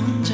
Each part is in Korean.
around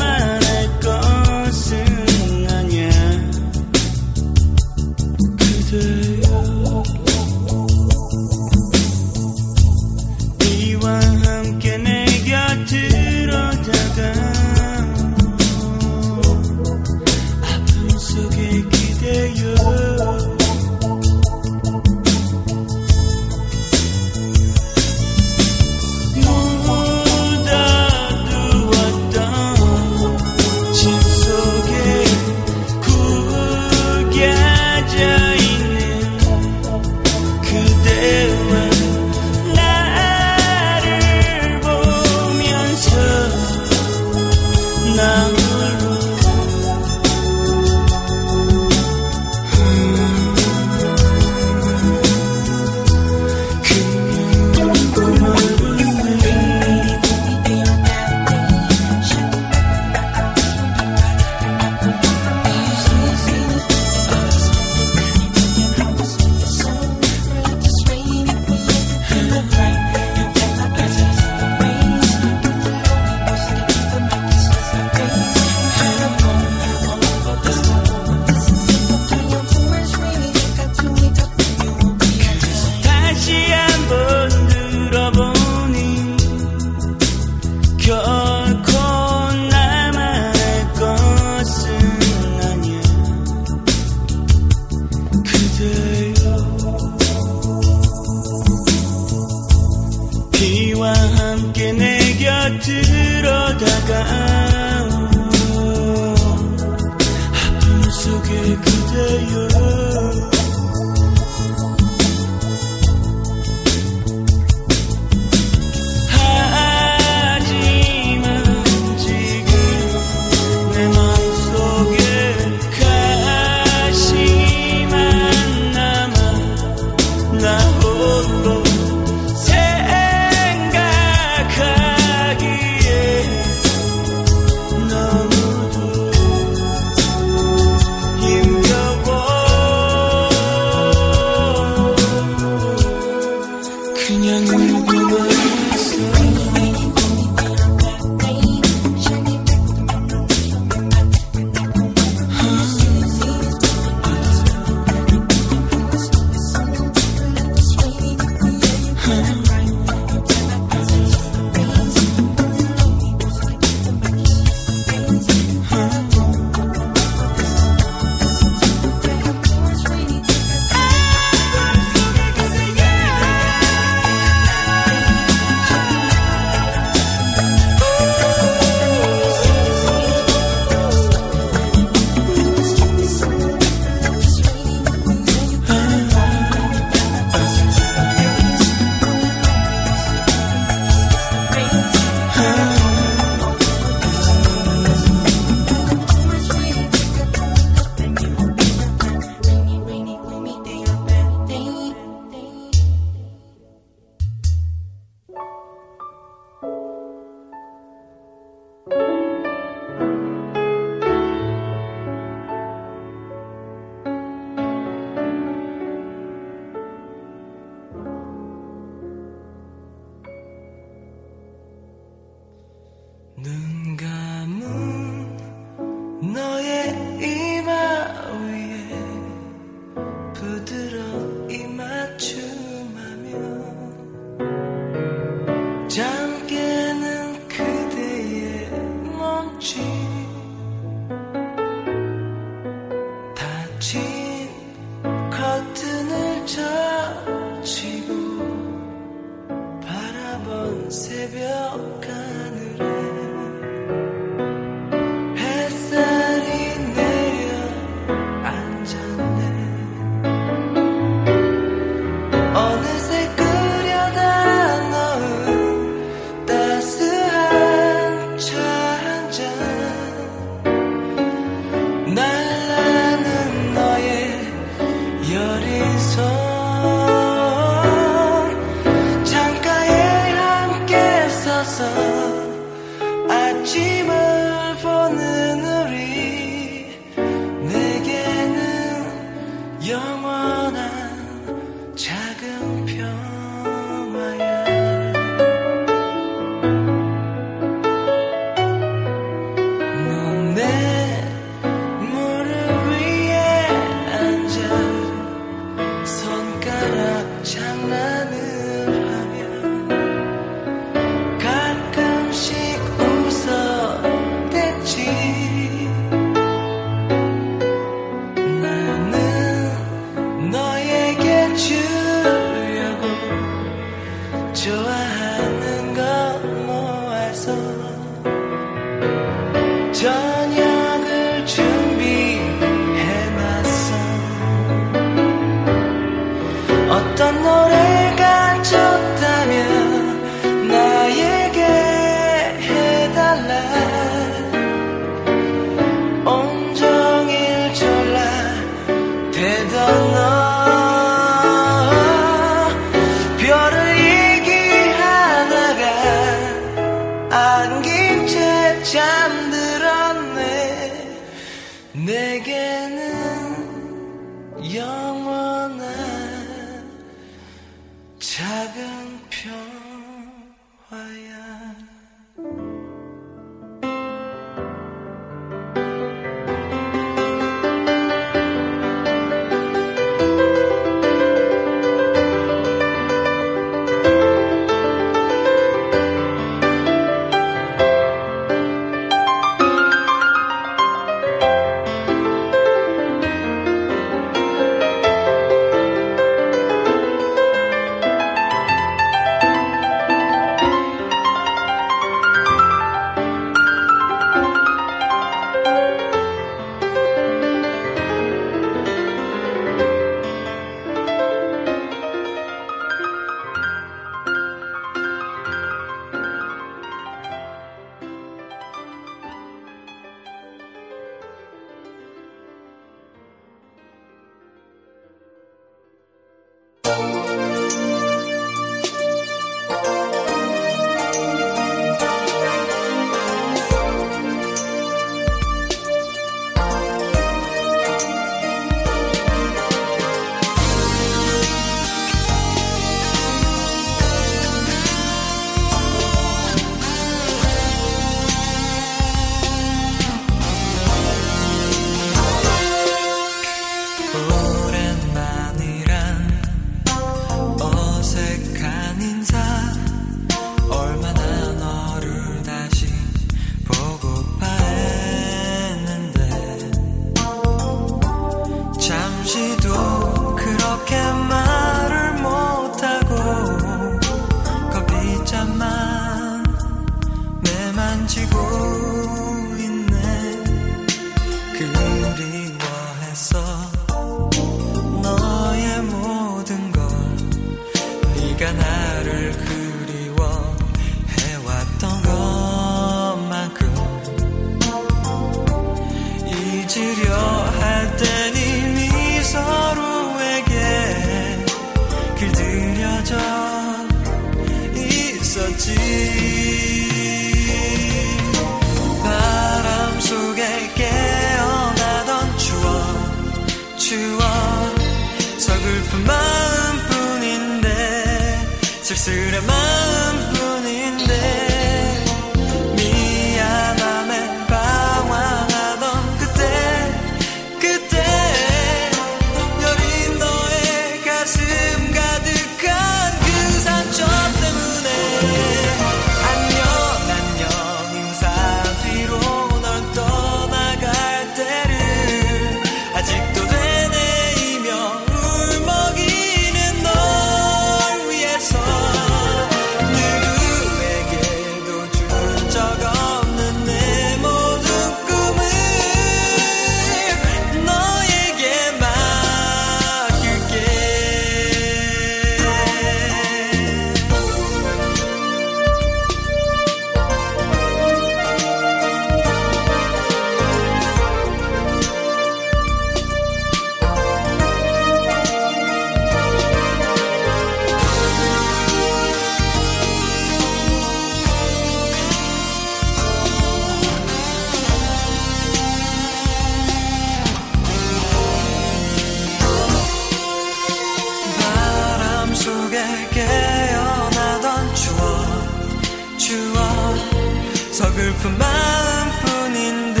슬픈 마음뿐인데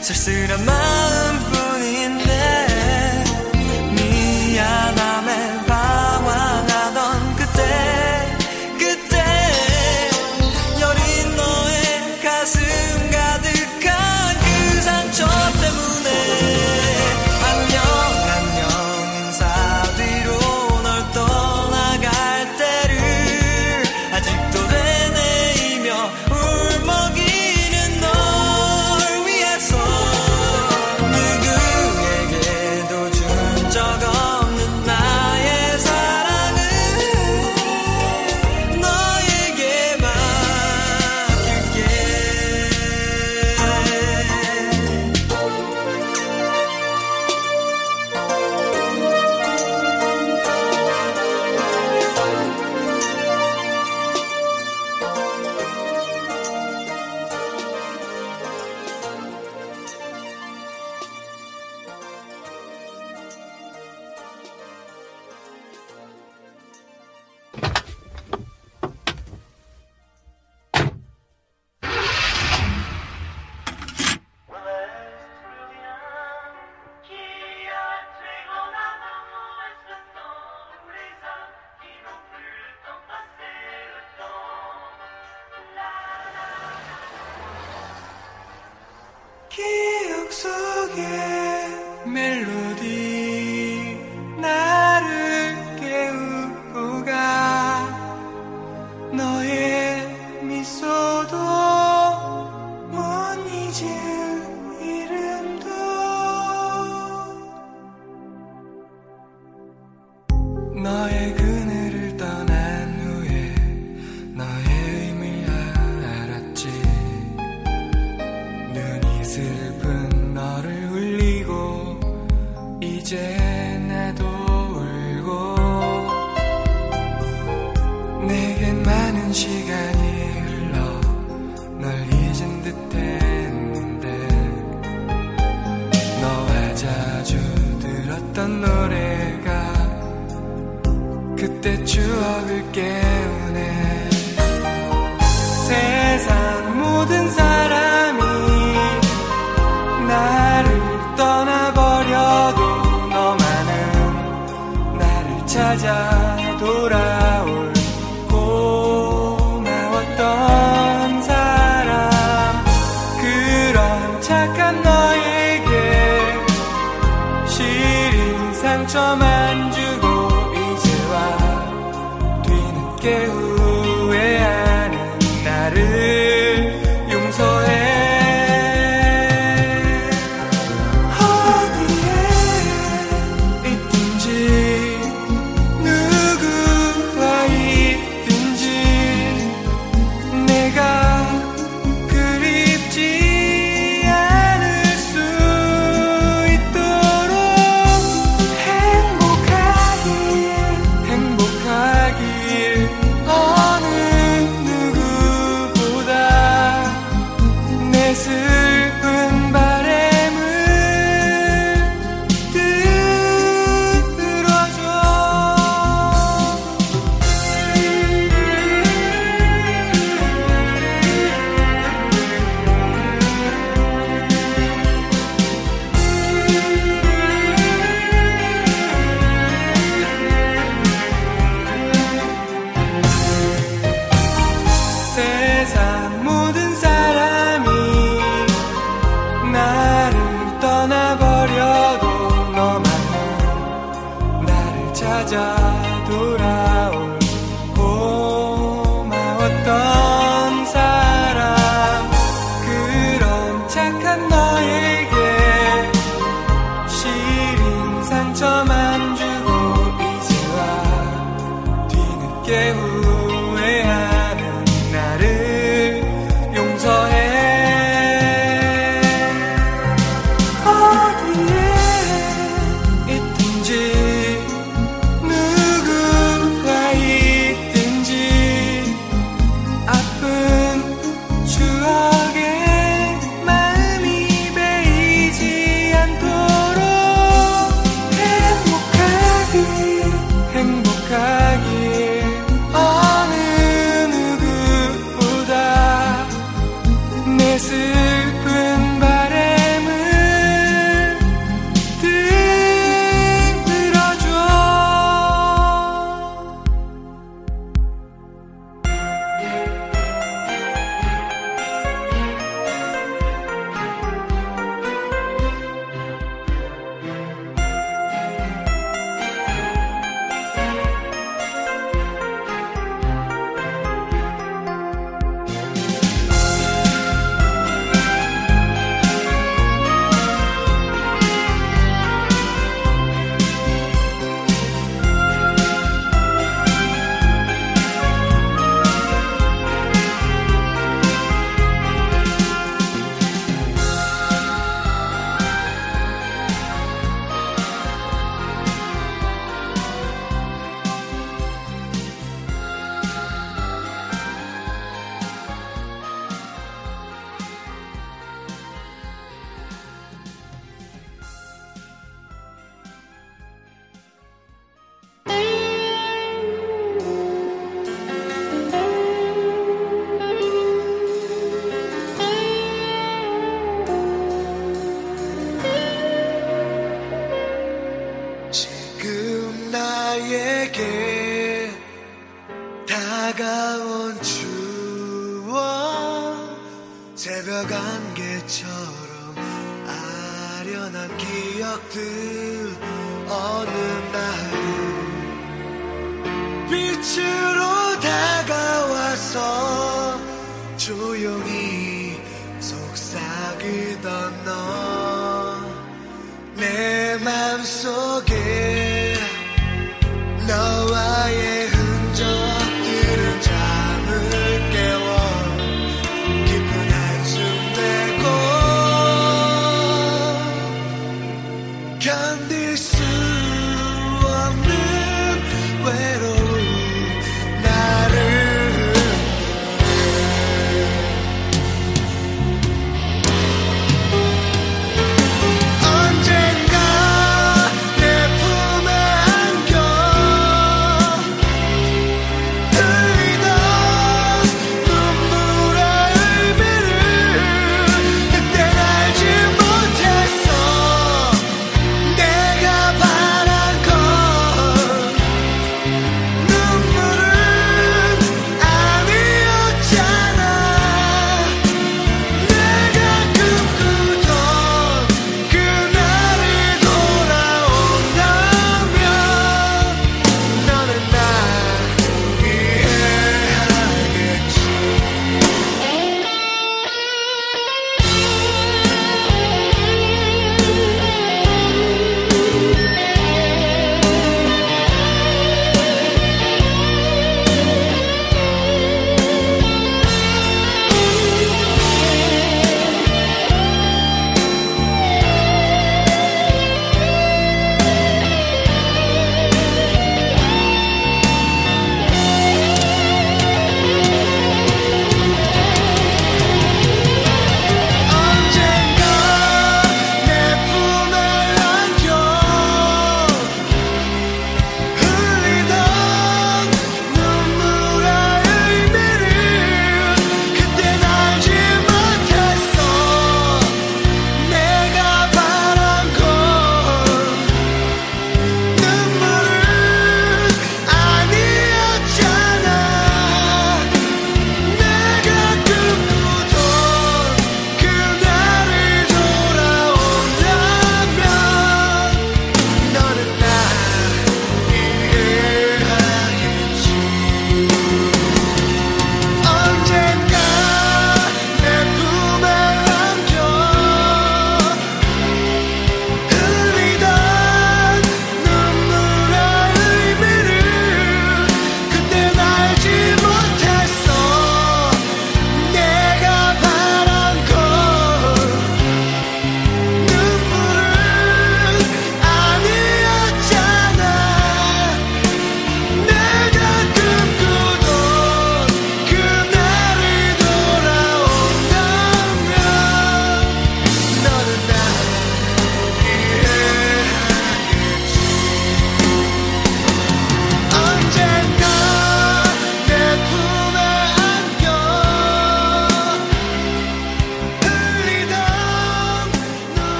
쓸쓸한 마음 줄게.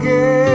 again.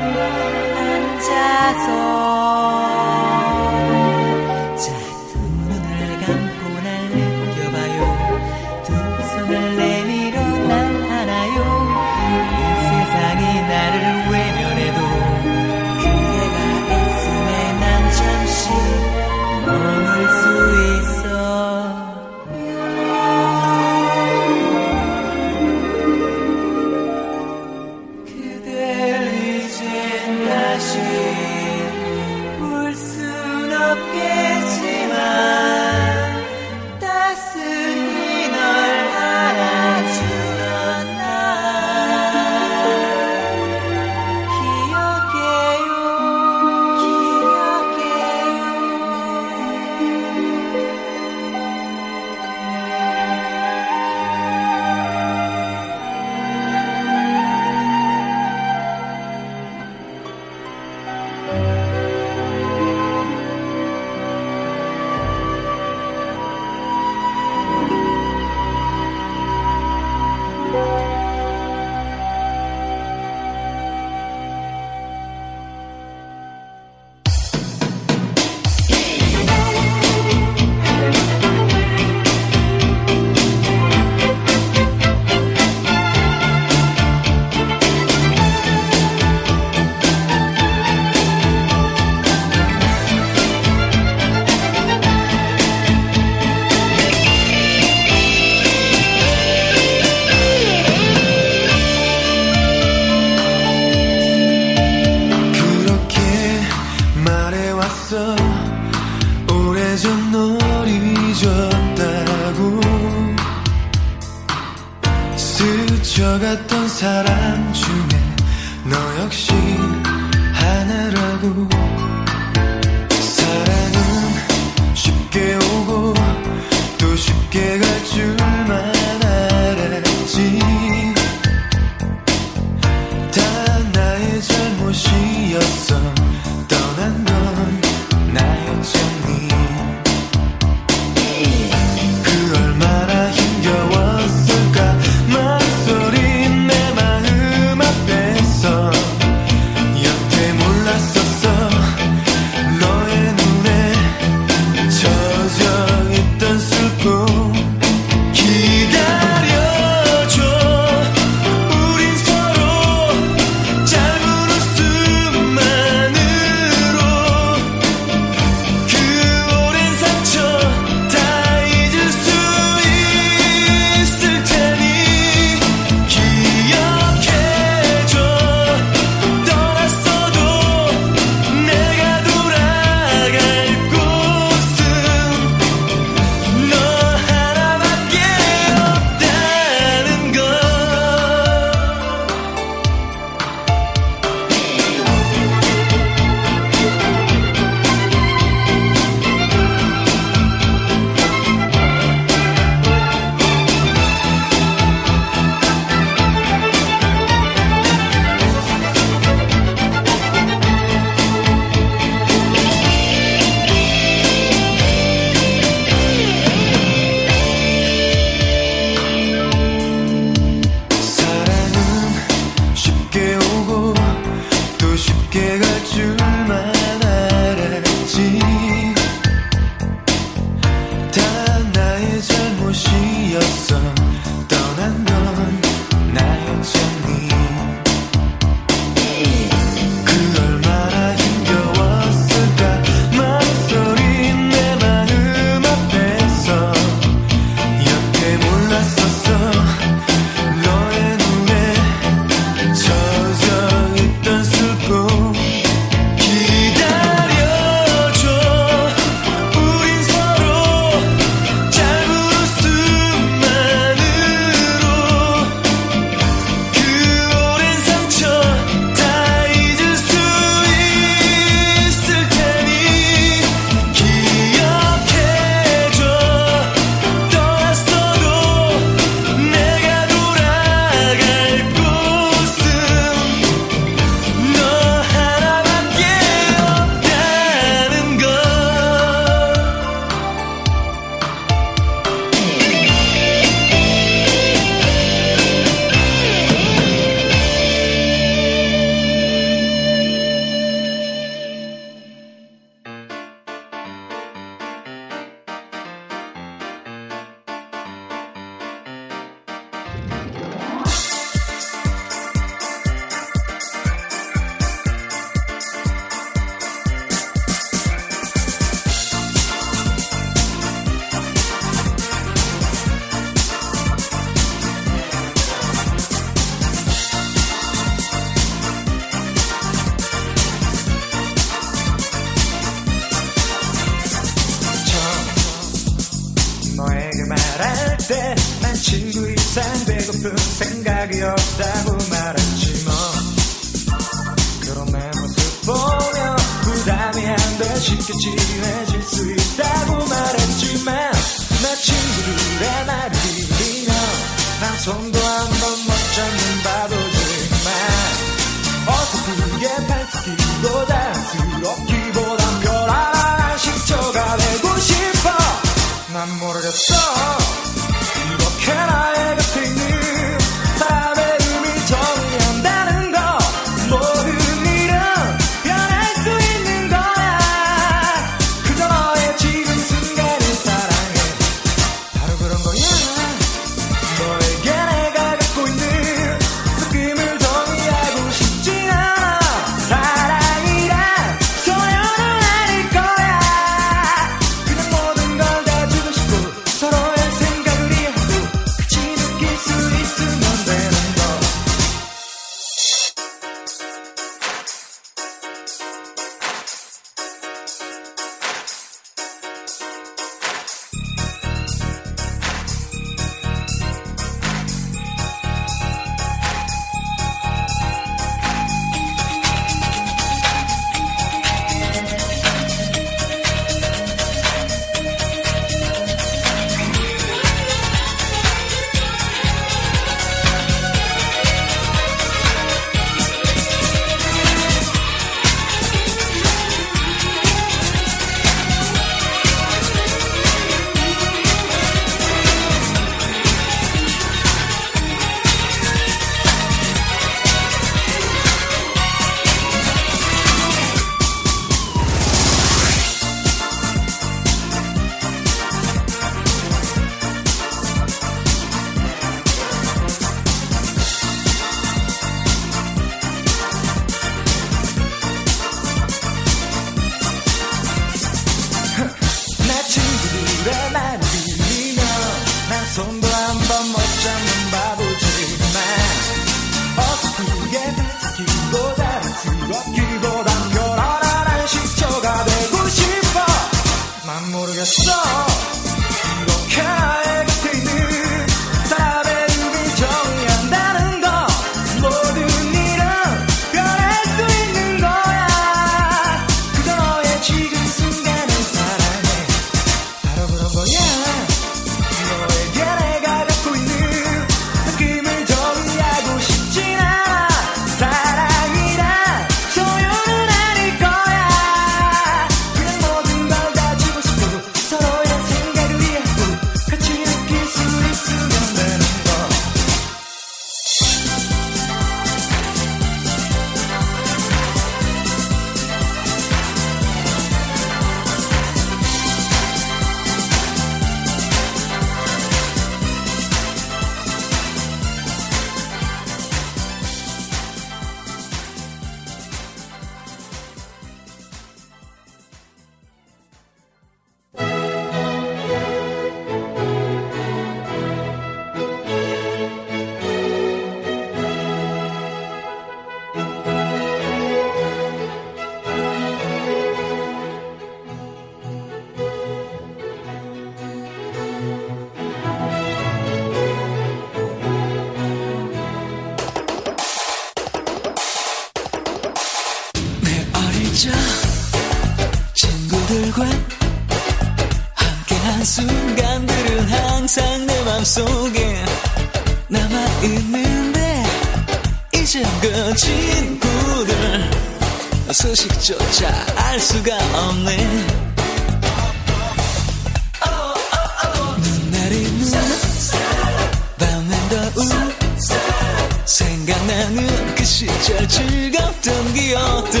생각나는 그 시절 즐겁던 기억들.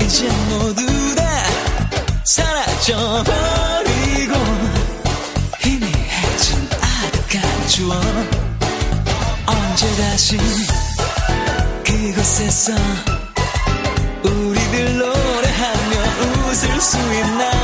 이제 모두 다 사라져버리고 희미해진 아득한 추억. 언제 다시 그곳에서 우리들 노래하며 웃을 수 있나?